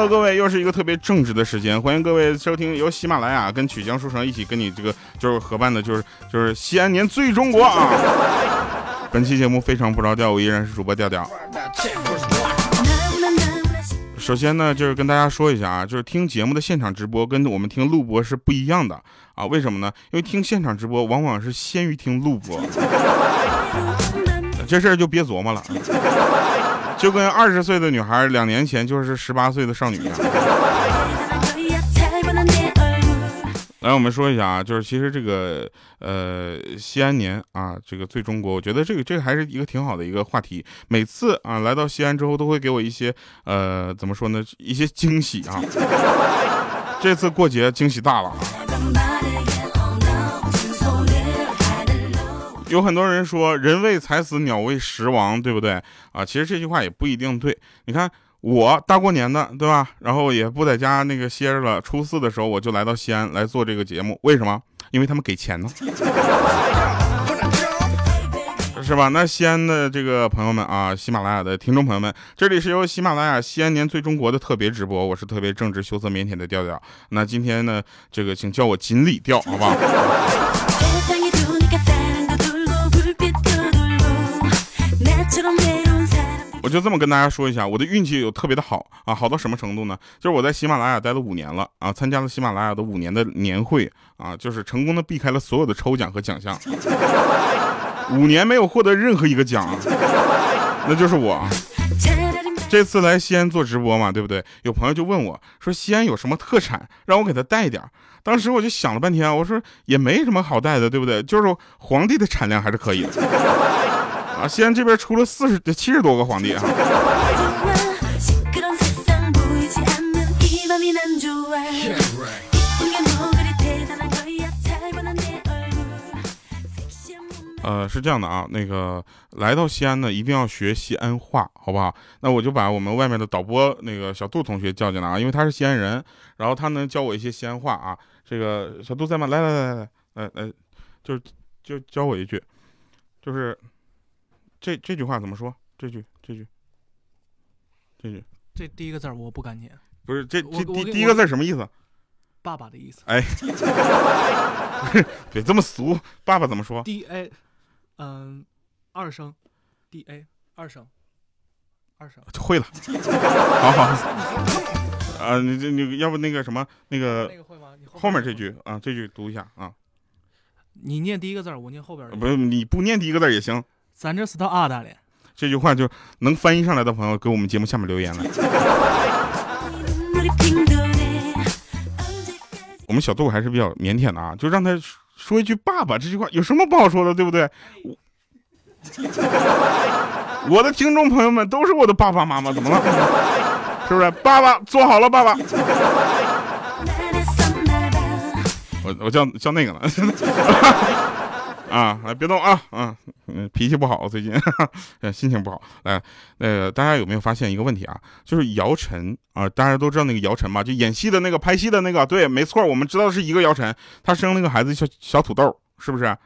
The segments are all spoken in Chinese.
Hello，各位，又是一个特别正直的时间，欢迎各位收听由喜马拉雅跟曲江书城一起跟你这个就是合办的，就是就是西安年最中国啊。本期节目非常不着调，我依然是主播调调。首先呢，就是跟大家说一下啊，就是听节目的现场直播跟我们听录播是不一样的啊。为什么呢？因为听现场直播往往是先于听录播，这事儿就别琢磨了。就跟二十岁的女孩两年前就是十八岁的少女一样。来，我们说一下啊，就是其实这个呃西安年啊，这个最中国，我觉得这个这个还是一个挺好的一个话题。每次啊来到西安之后，都会给我一些呃怎么说呢，一些惊喜啊。这次过节惊喜大了啊。有很多人说“人为财死，鸟为食亡”，对不对啊？其实这句话也不一定对。你看我大过年的，对吧？然后也不在家那个歇着了。初四的时候我就来到西安来做这个节目，为什么？因为他们给钱呢，是吧？那西安的这个朋友们啊，喜马拉雅的听众朋友们，这里是由喜马拉雅西安年最中国的特别直播，我是特别正直、羞涩、腼腆的调调。那今天呢，这个请叫我锦鲤调，好不好？就这么跟大家说一下，我的运气有特别的好啊，好到什么程度呢？就是我在喜马拉雅待了五年了啊，参加了喜马拉雅的五年的年会啊，就是成功的避开了所有的抽奖和奖项，五年没有获得任何一个奖，那就是我。这次来西安做直播嘛，对不对？有朋友就问我说，西安有什么特产，让我给他带一点当时我就想了半天，我说也没什么好带的，对不对？就是皇帝的产量还是可以的。啊，西安这边出了四十、七十多个皇帝啊！呃，是这样的啊，那个来到西安呢，一定要学西安话，好不好？那我就把我们外面的导播那个小杜同学叫进来啊，因为他是西安人，然后他能教我一些西安话啊。这个小杜在吗？来来来来，来来，就是就教我一句，就是。这这句话怎么说？这句这句这句，这第一个字我不敢念。不是这这第第一个字什么意思？爸爸的意思。哎，别这么俗。爸爸怎么说？D A，嗯，二声，D A，二声，二声。会了。好好。啊，你这你要不那个什么那个那个会吗？后面这句啊，这句读一下啊。你念第一个字，我念后边。不是，你不念第一个字也行。咱这是到阿达了，这句话就能翻译上来的朋友，给我们节目下面留言了。我们小杜还是比较腼腆的啊，就让他说一句“爸爸”这句话，有什么不好说的，对不对？我的听众朋友们都是我的爸爸妈妈，怎么了？是不是？爸爸坐好了，爸爸。我我叫叫那个了。啊，来别动啊！啊，嗯，脾气不好，最近 心情不好。来，那个大家有没有发现一个问题啊？就是姚晨啊，大家都知道那个姚晨吧？就演戏的那个、拍戏的那个，对，没错，我们知道是一个姚晨。她生了个孩子叫小土豆，是不是？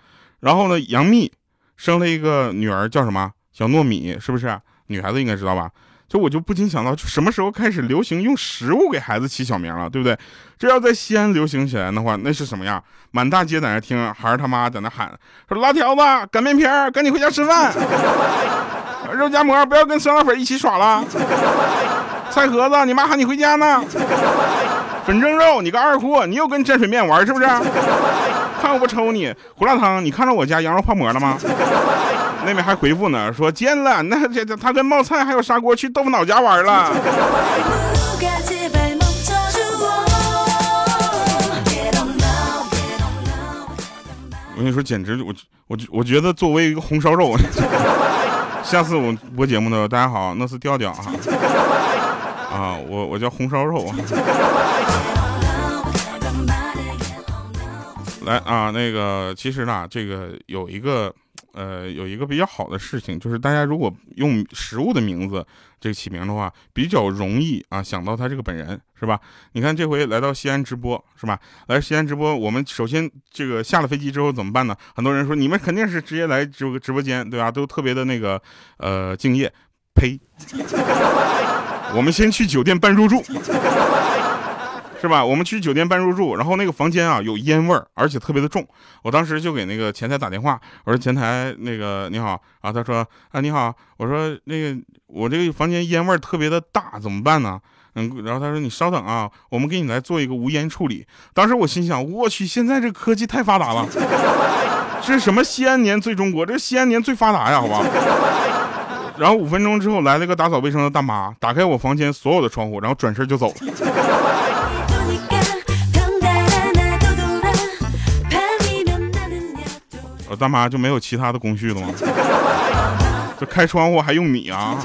然后呢，杨幂生了一个女儿叫什么？小糯米，是不是？女孩子应该知道吧？就我就不禁想到，什么时候开始流行用食物给孩子起小名了，对不对？这要在西安流行起来的话，那是什么样？满大街在那听，孩儿他妈在那喊，说辣条子、擀面皮儿，赶紧回家吃饭；肉夹馍，不要跟酸辣粉一起耍了；菜盒子，你妈喊你回家呢；粉蒸肉，你个二货，你又跟蘸水面玩是不是？看我不抽你！胡辣汤，你看着我家羊肉泡馍了吗？妹妹还回复呢，说煎了。那这这他跟冒菜还有砂锅去豆腐脑家玩了。我跟你说，简直我我我觉得作为一个红烧肉，下次我播节目的大家好，那是调调啊啊，我我叫红烧肉。来啊，那个其实呢，这个有一个。呃，有一个比较好的事情，就是大家如果用食物的名字这个起名的话，比较容易啊想到他这个本人，是吧？你看这回来到西安直播，是吧？来西安直播，我们首先这个下了飞机之后怎么办呢？很多人说你们肯定是直接来这个直播间，对吧？都特别的那个呃敬业。呸！我们先去酒店办入住，是吧？我们去酒店办入住，然后那个房间啊有烟味儿，而且特别的重。我当时就给那个前台打电话，我说前台那个你好啊，他说啊你好，我说那个我这个房间烟味儿特别的大，怎么办呢？嗯，然后他说你稍等啊，我们给你来做一个无烟处理。当时我心想，我去，现在这科技太发达了，这什么西安年最中国？这西安年最发达呀，好吧？然后五分钟之后来了个打扫卫生的大妈，打开我房间所有的窗户，然后转身就走了。大妈就没有其他的工序了吗？就开窗户还用你啊？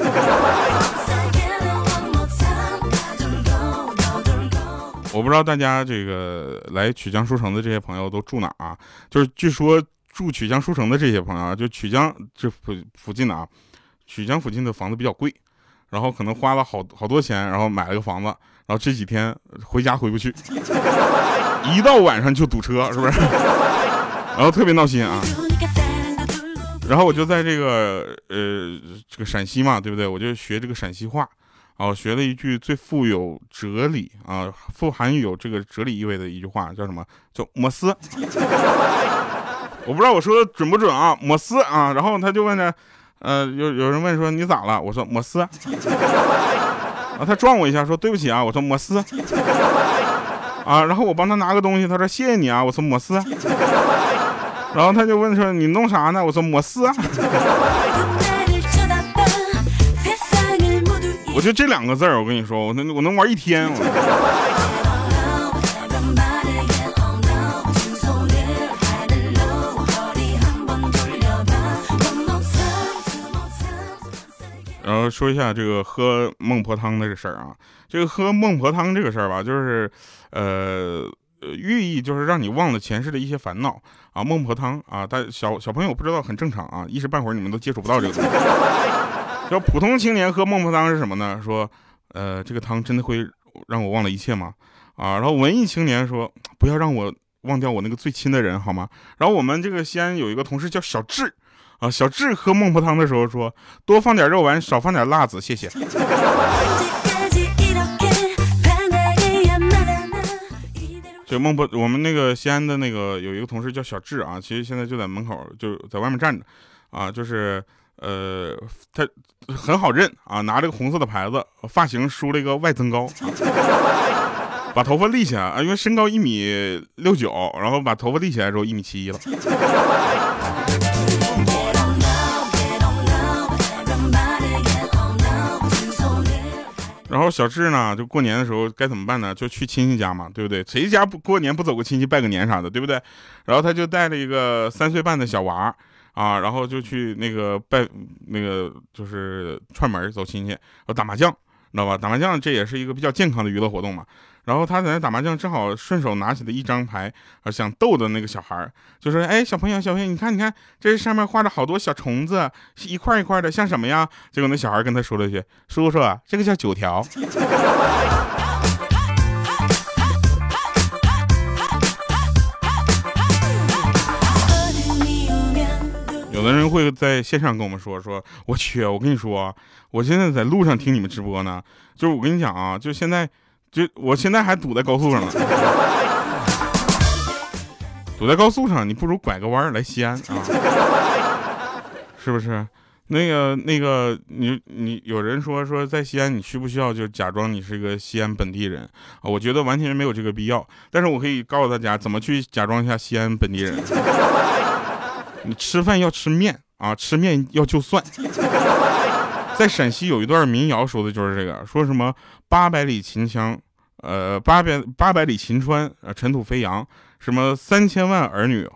我不知道大家这个来曲江书城的这些朋友都住哪啊？就是据说住曲江书城的这些朋友啊，就曲江这附附近的啊，曲江附近的房子比较贵，然后可能花了好好多钱，然后买了个房子，然后这几天回家回不去，一到晚上就堵车，是不是？然后特别闹心啊。然后我就在这个呃这个陕西嘛，对不对？我就学这个陕西话。哦，学了一句最富有哲理啊，富含有这个哲理意味的一句话，叫什么？叫摩斯。我不知道我说的准不准啊，摩斯啊。然后他就问着，呃，有有人问说你咋了？我说摩斯。啊，他撞我一下，说对不起啊。我说摩斯。啊，然后我帮他拿个东西，他说谢谢你啊。我说摩斯。然后他就问说你弄啥呢？我说摩斯。我就这两个字儿，我跟你说，我能我能玩一天。然后说一下这个喝孟婆汤的这事儿啊，这个喝孟婆汤这个事儿吧，就是，呃，呃寓意就是让你忘了前世的一些烦恼啊。孟婆汤啊，但小小朋友不知道很正常啊，一时半会儿你们都接触不到这个东西。说普通青年喝孟婆汤是什么呢？说，呃，这个汤真的会让我忘了一切吗？啊，然后文艺青年说，不要让我忘掉我那个最亲的人，好吗？然后我们这个西安有一个同事叫小智，啊，小智喝孟婆汤的时候说，多放点肉丸，少放点辣子，谢谢。就孟婆，我们那个西安的那个有一个同事叫小智啊，其实现在就在门口，就在外面站着，啊，就是。呃，他很好认啊，拿这个红色的牌子，发型梳了一个外增高，把头发立起来啊，因为身高一米六九，然后把头发立起来之后一米七一了。然后小智呢，就过年的时候该怎么办呢？就去亲戚家嘛，对不对？谁家不过年不走个亲戚拜个年啥的，对不对？然后他就带了一个三岁半的小娃。啊，然后就去那个拜，那个就是串门走亲戚，然后打麻将，知道吧？打麻将这也是一个比较健康的娱乐活动嘛。然后他在那打麻将，正好顺手拿起了一张牌，啊，想逗的那个小孩就说：“哎，小朋友，小朋友，你看，你看，这上面画着好多小虫子，一块一块的，像什么呀？”结果那小孩跟他说了一句：“叔叔，这个叫九条。”有的人会在线上跟我们说说，我去，我跟你说，我现在在路上听你们直播呢，就是我跟你讲啊，就现在，就我现在还堵在高速上呢，堵在高速上，你不如拐个弯来西安啊，是不是？那个那个，你你有人说说在西安，你需不需要就假装你是一个西安本地人啊？我觉得完全没有这个必要，但是我可以告诉大家怎么去假装一下西安本地人。你吃饭要吃面啊，吃面要就蒜。在陕西有一段民谣说的就是这个，说什么八百里秦腔，呃，八百八百里秦川，呃，尘土飞扬，什么三千万儿女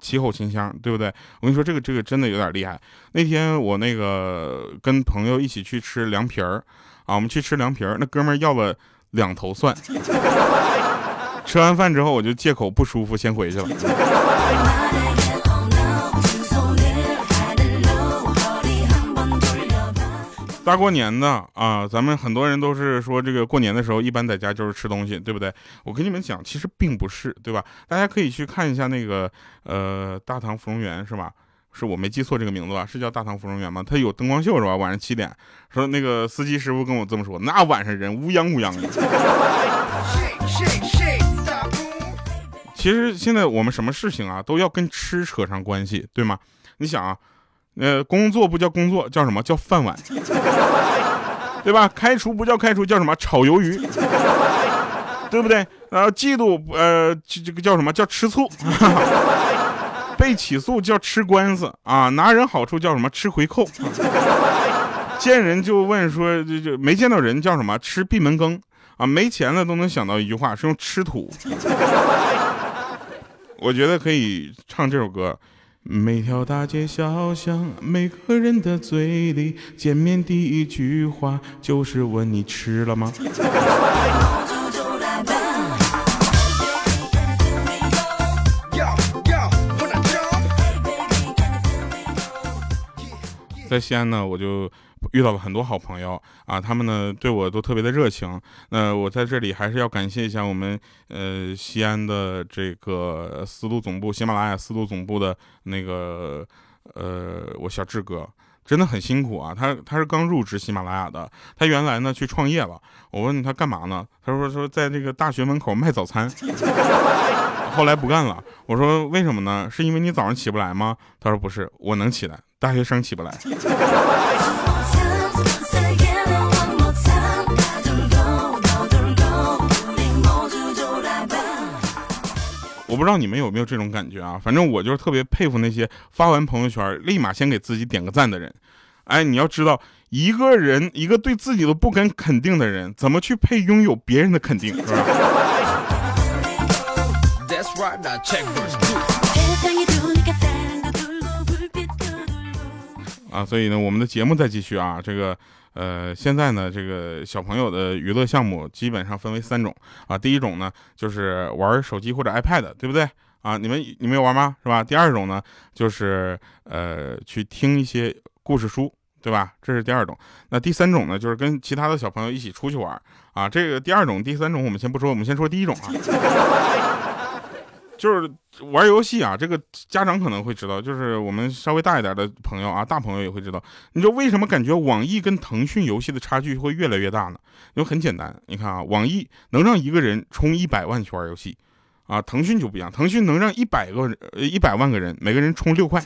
齐吼秦腔，对不对？我跟你说，这个这个真的有点厉害。那天我那个跟朋友一起去吃凉皮儿啊，我们去吃凉皮儿，那哥们儿要了两头蒜。吃完饭之后，我就借口不舒服先回去了。大过年的啊，咱们很多人都是说这个过年的时候，一般在家就是吃东西，对不对？我跟你们讲，其实并不是，对吧？大家可以去看一下那个呃《大唐芙蓉园》，是吧？是我没记错这个名字吧？是叫大唐芙蓉园吗？它有灯光秀是吧？晚上七点，说那个司机师傅跟我这么说，那晚上人乌泱乌泱的。其实现在我们什么事情啊，都要跟吃扯上关系，对吗？你想啊，呃，工作不叫工作，叫什么叫饭碗，对吧？开除不叫开除，叫什么炒鱿鱼，对不对？然后嫉妒，呃，这这个叫什么叫吃醋？被起诉叫吃官司啊，拿人好处叫什么吃回扣？见人就问说，就就没见到人叫什么吃闭门羹啊？没钱了都能想到一句话，是用吃土。我觉得可以唱这首歌。每条大街小巷，每个人的嘴里，见面第一句话就是问你吃了吗？在西安呢，我就遇到了很多好朋友啊，他们呢对我都特别的热情。那我在这里还是要感谢一下我们呃西安的这个思路总部，喜马拉雅思路总部的那个呃我小志哥，真的很辛苦啊。他他是刚入职喜马拉雅的，他原来呢去创业了。我问他干嘛呢？他说说在这个大学门口卖早餐，后来不干了。我说为什么呢？是因为你早上起不来吗？他说不是，我能起来。大学生起不来。我不知道你们有没有这种感觉啊？反正我就是特别佩服那些发完朋友圈立马先给自己点个赞的人。哎，你要知道，一个人一个对自己都不敢肯定的人，怎么去配拥有别人的肯定，是吧？啊，所以呢，我们的节目在继续啊。这个，呃，现在呢，这个小朋友的娱乐项目基本上分为三种啊。第一种呢，就是玩手机或者 iPad，对不对啊？你们你们有玩吗？是吧？第二种呢，就是呃，去听一些故事书，对吧？这是第二种。那第三种呢，就是跟其他的小朋友一起出去玩啊。这个第二种、第三种我们先不说，我们先说第一种啊。就是玩游戏啊，这个家长可能会知道，就是我们稍微大一点的朋友啊，大朋友也会知道。你说为什么感觉网易跟腾讯游戏的差距会越来越大呢？因为很简单，你看啊，网易能让一个人充一百万去玩游戏，啊，腾讯就不一样，腾讯能让一百个呃一百万个人每个人充六块。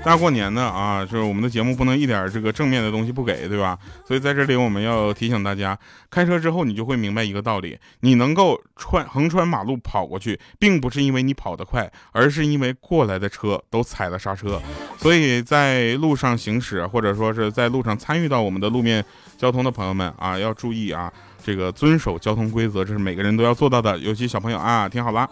大过年的啊，就是我们的节目不能一点这个正面的东西不给，对吧？所以在这里我们要提醒大家，开车之后你就会明白一个道理：你能够穿横穿马路跑过去，并不是因为你跑得快，而是因为过来的车都踩了刹车。所以在路上行驶，或者说是在路上参与到我们的路面交通的朋友们啊，要注意啊，这个遵守交通规则，这是每个人都要做到的。尤其小朋友啊，听好了。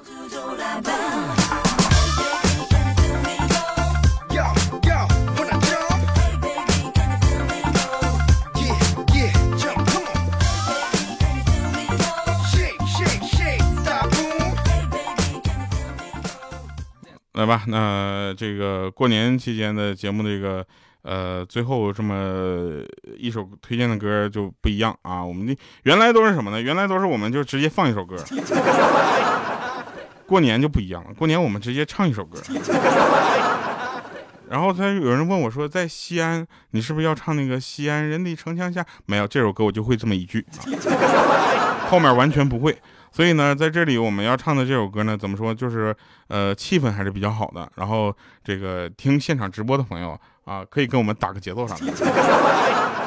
来吧，那这个过年期间的节目，这个呃，最后这么一首推荐的歌就不一样啊。我们的原来都是什么呢？原来都是我们就直接放一首歌，过年就不一样了。过年我们直接唱一首歌。然后他有人问我说，在西安，你是不是要唱那个西安人的城墙下？没有这首歌，我就会这么一句，后面完全不会。所以呢，在这里我们要唱的这首歌呢，怎么说？就是呃，气氛还是比较好的。然后这个听现场直播的朋友啊，可以跟我们打个节奏啥的。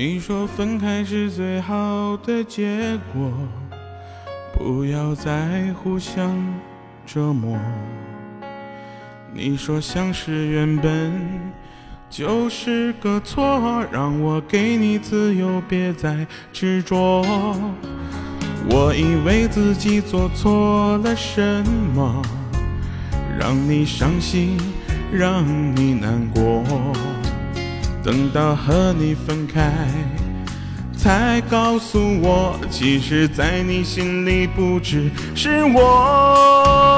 你说分开是最好的结果，不要再互相折磨。你说相识原本就是个错，让我给你自由，别再执着。我以为自己做错了什么，让你伤心。让你难过。等到和你分开，才告诉我，其实，在你心里不只是我。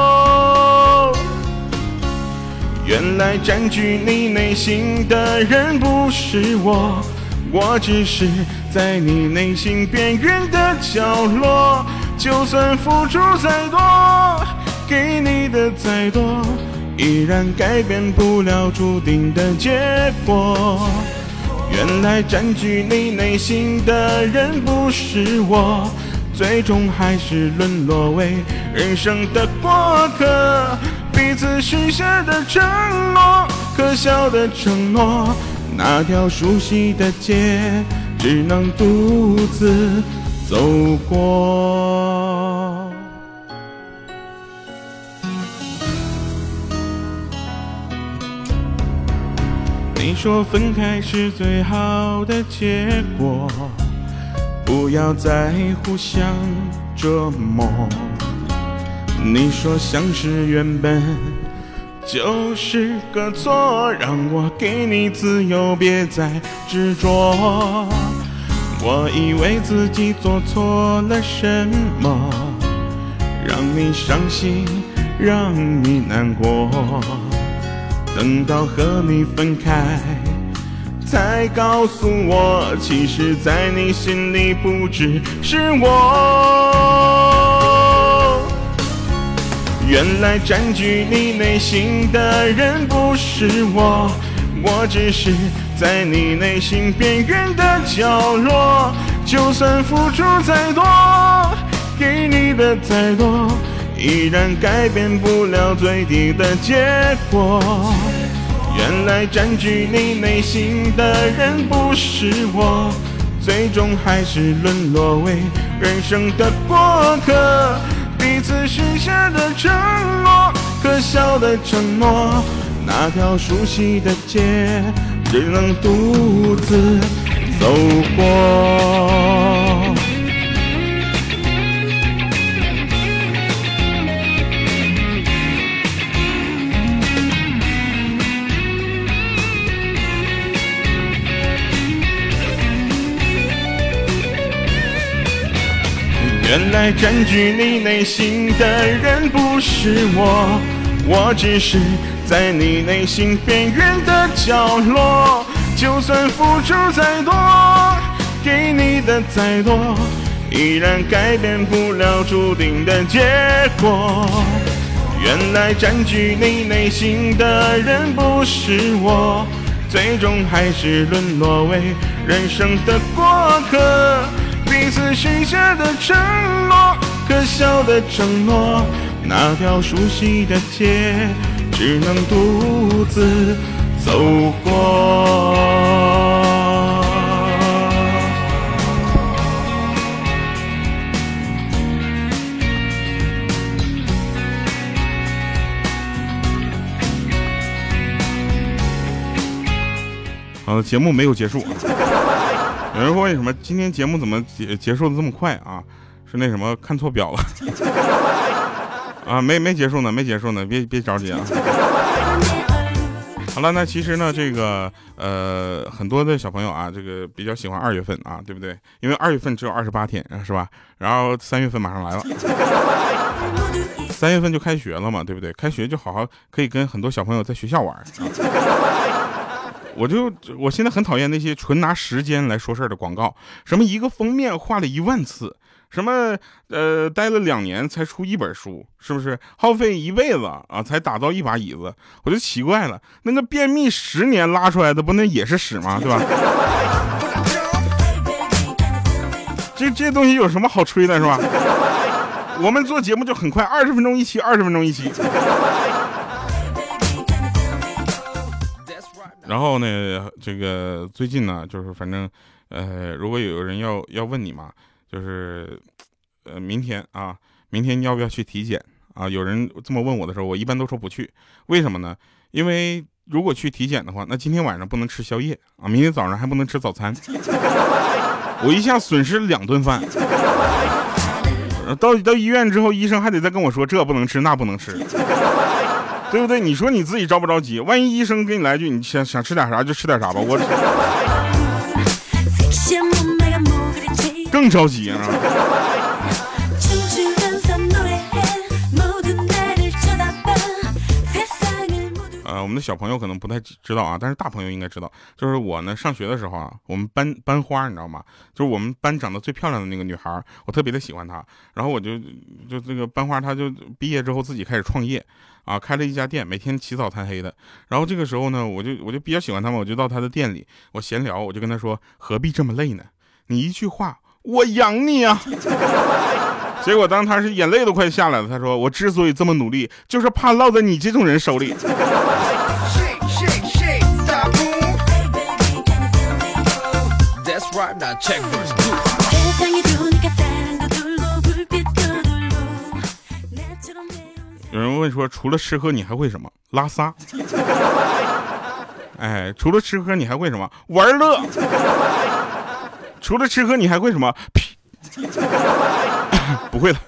原来占据你内心的人不是我，我只是在你内心边缘的角落。就算付出再多，给你的再多。依然改变不了注定的结果。原来占据你内心的人不是我，最终还是沦落为人生的过客。彼此许下的承诺，可笑的承诺，那条熟悉的街，只能独自走过。你说分开是最好的结果，不要再互相折磨。你说相识原本就是个错，让我给你自由，别再执着。我以为自己做错了什么，让你伤心，让你难过。等到和你分开，才告诉我，其实，在你心里不只是我。原来占据你内心的人不是我，我只是在你内心边缘的角落。就算付出再多，给你的再多。依然改变不了最低的结果。原来占据你内心的人不是我，最终还是沦落为人生的过客。彼此许下的承诺，可笑的承诺，那条熟悉的街，只能独自走过。原来占据你内心的人不是我，我只是在你内心边缘的角落。就算付出再多，给你的再多，依然改变不了注定的结果。原来占据你内心的人不是我，最终还是沦落为人生的过客。彼此许下的承诺，可笑的承诺，那条熟悉的街，只能独自走过。好，节目没有结束。有人说为什么今天节目怎么结结束的这么快啊？是那什么看错表了啊？没没结束呢，没结束呢，别别着急啊。好了，那其实呢，这个呃，很多的小朋友啊，这个比较喜欢二月份啊，对不对？因为二月份只有二十八天，是吧？然后三月份马上来了，三月份就开学了嘛，对不对？开学就好好可以跟很多小朋友在学校玩。我就我现在很讨厌那些纯拿时间来说事儿的广告，什么一个封面画了一万次，什么呃待了两年才出一本书，是不是耗费一辈子啊才打造一把椅子？我就奇怪了，那个便秘十年拉出来的不那也是屎吗？对吧？这这东西有什么好吹的，是吧？我们做节目就很快，二十分钟一期，二十分钟一期。然后呢，这个最近呢，就是反正，呃，如果有人要要问你嘛，就是，呃，明天啊，明天要不要去体检啊？有人这么问我的时候，我一般都说不去。为什么呢？因为如果去体检的话，那今天晚上不能吃宵夜啊，明天早上还不能吃早餐，我一下损失两顿饭。到到医院之后，医生还得再跟我说这不能吃，那不能吃。对不对？你说你自己着不着急？万一医生给你来句，你想想吃点啥就吃点啥吧，我更着急啊！呃，我们的小朋友可能不太知道啊，但是大朋友应该知道。就是我呢，上学的时候啊，我们班班花，你知道吗？就是我们班长得最漂亮的那个女孩，我特别的喜欢她。然后我就就这个班花，她就毕业之后自己开始创业，啊，开了一家店，每天起早贪黑的。然后这个时候呢，我就我就比较喜欢他嘛，我就到他的店里，我闲聊，我就跟他说，何必这么累呢？你一句话，我养你啊！结果当他是眼泪都快下来了，他说：“我之所以这么努力，就是怕落在你这种人手里。”有人问说：“除了吃喝，你还会什么？拉撒？”哎，除了吃喝，你还会什么？玩乐？除了吃喝，你还会什么？屁。不会了。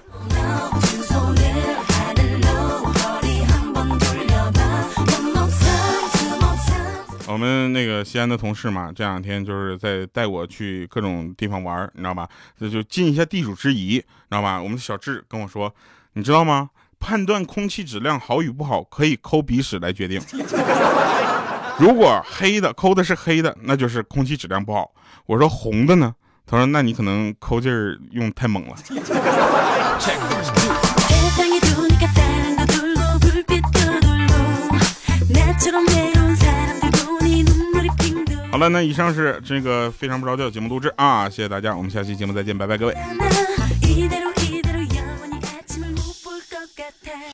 我们那个西安的同事嘛，这两天就是在带我去各种地方玩，你知道吧？这就尽一下地主之谊，知道吧？我们小智跟我说，你知道吗？判断空气质量好与不好，可以抠鼻屎来决定。如果黑的抠的是黑的，那就是空气质量不好。我说红的呢？他说：“那你可能抠劲儿用太猛了。”好了，那以上是这个非常不着调节目录制啊，谢谢大家，我们下期节目再见，拜拜，各位。